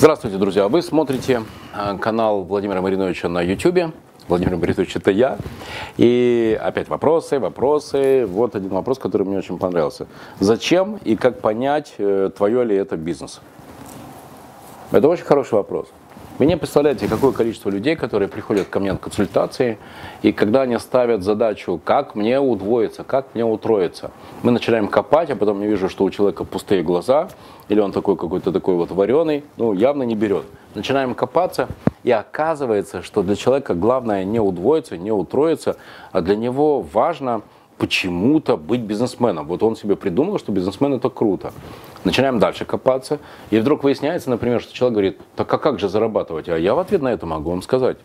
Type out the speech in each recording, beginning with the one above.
Здравствуйте, друзья! Вы смотрите э, канал Владимира Мариновича на YouTube. Владимир Борисович, это я. И опять вопросы, вопросы. Вот один вопрос, который мне очень понравился. Зачем и как понять, э, твое ли это бизнес? Это очень хороший вопрос. Вы не представляете, какое количество людей, которые приходят ко мне на консультации, и когда они ставят задачу, как мне удвоиться, как мне утроиться, мы начинаем копать, а потом я вижу, что у человека пустые глаза, или он такой какой-то такой вот вареный, ну, явно не берет. Начинаем копаться, и оказывается, что для человека главное не удвоиться, не утроиться, а для него важно почему-то быть бизнесменом. Вот он себе придумал, что бизнесмен это круто. Начинаем дальше копаться, и вдруг выясняется, например, что человек говорит, так а как же зарабатывать? А я в ответ на это могу вам сказать,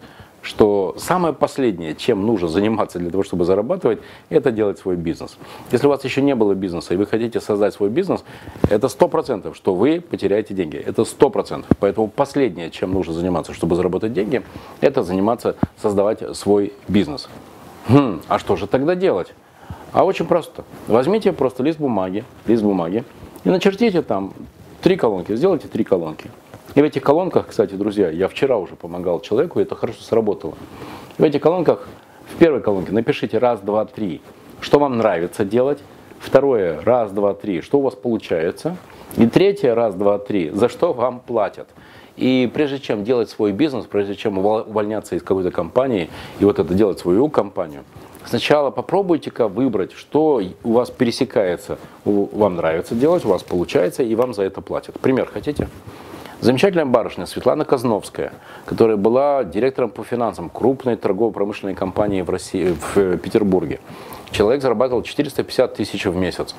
что самое последнее, чем нужно заниматься для того, чтобы зарабатывать, это делать свой бизнес. Если у вас еще не было бизнеса, и вы хотите создать свой бизнес, это сто процентов, что вы потеряете деньги. Это сто процентов. Поэтому последнее, чем нужно заниматься, чтобы заработать деньги, это заниматься, создавать свой бизнес. Хм, а что же тогда делать? А очень просто. Возьмите просто лист бумаги, лист бумаги и начертите там три колонки, сделайте три колонки. И в этих колонках, кстати, друзья, я вчера уже помогал человеку, и это хорошо сработало. В этих колонках, в первой колонке напишите раз, два, три, что вам нравится делать. Второе, раз, два, три, что у вас получается. И третье, раз, два, три, за что вам платят. И прежде чем делать свой бизнес, прежде чем увольняться из какой-то компании и вот это делать свою компанию, Сначала попробуйте-ка выбрать, что у вас пересекается, вам нравится делать, у вас получается, и вам за это платят. Пример хотите? Замечательная барышня Светлана Казновская, которая была директором по финансам крупной торгово-промышленной компании в, России, в Петербурге. Человек зарабатывал 450 тысяч в месяц.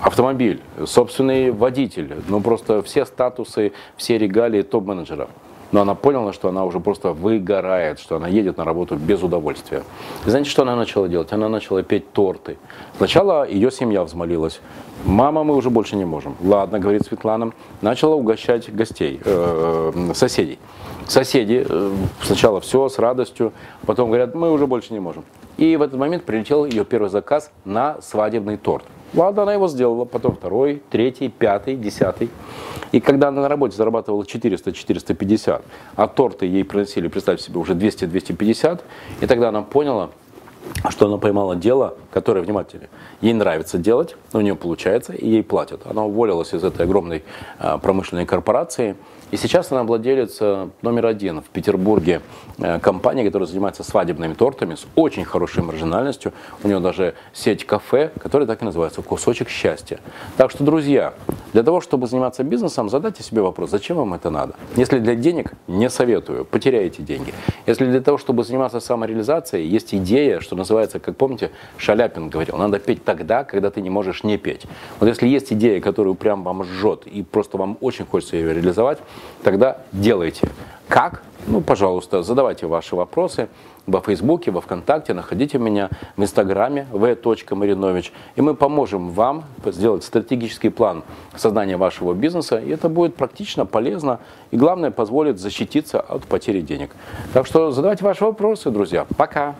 Автомобиль, собственный водитель, ну просто все статусы, все регалии топ-менеджера. Но она поняла, что она уже просто выгорает, что она едет на работу без удовольствия. И знаете, что она начала делать? Она начала петь торты. Сначала ее семья взмолилась. Мама, мы уже больше не можем. Ладно, говорит Светлана. Начала угощать гостей, э, соседей. Соседи э, сначала все с радостью, потом говорят, мы уже больше не можем. И в этот момент прилетел ее первый заказ на свадебный торт. Ладно, она его сделала, потом второй, третий, пятый, десятый. И когда она на работе зарабатывала 400-450, а торты ей приносили, представьте себе, уже 200-250, и тогда она поняла, что она поймала дело, которое, внимательно, ей нравится делать, у нее получается, и ей платят. Она уволилась из этой огромной а, промышленной корпорации, и сейчас она владелец номер один в Петербурге э, компании, которая занимается свадебными тортами с очень хорошей маржинальностью. У нее даже сеть кафе, которая так и называется «Кусочек счастья». Так что, друзья, для того, чтобы заниматься бизнесом, задайте себе вопрос, зачем вам это надо? Если для денег, не советую, потеряете деньги. Если для того, чтобы заниматься самореализацией, есть идея, называется, как помните, Шаляпин говорил, надо петь тогда, когда ты не можешь не петь. Вот если есть идея, которую прям вам жжет, и просто вам очень хочется ее реализовать, тогда делайте. Как? Ну, пожалуйста, задавайте ваши вопросы во Фейсбуке, во Вконтакте, находите меня в Инстаграме v.marinovich, и мы поможем вам сделать стратегический план создания вашего бизнеса, и это будет практично, полезно, и главное, позволит защититься от потери денег. Так что задавайте ваши вопросы, друзья. Пока!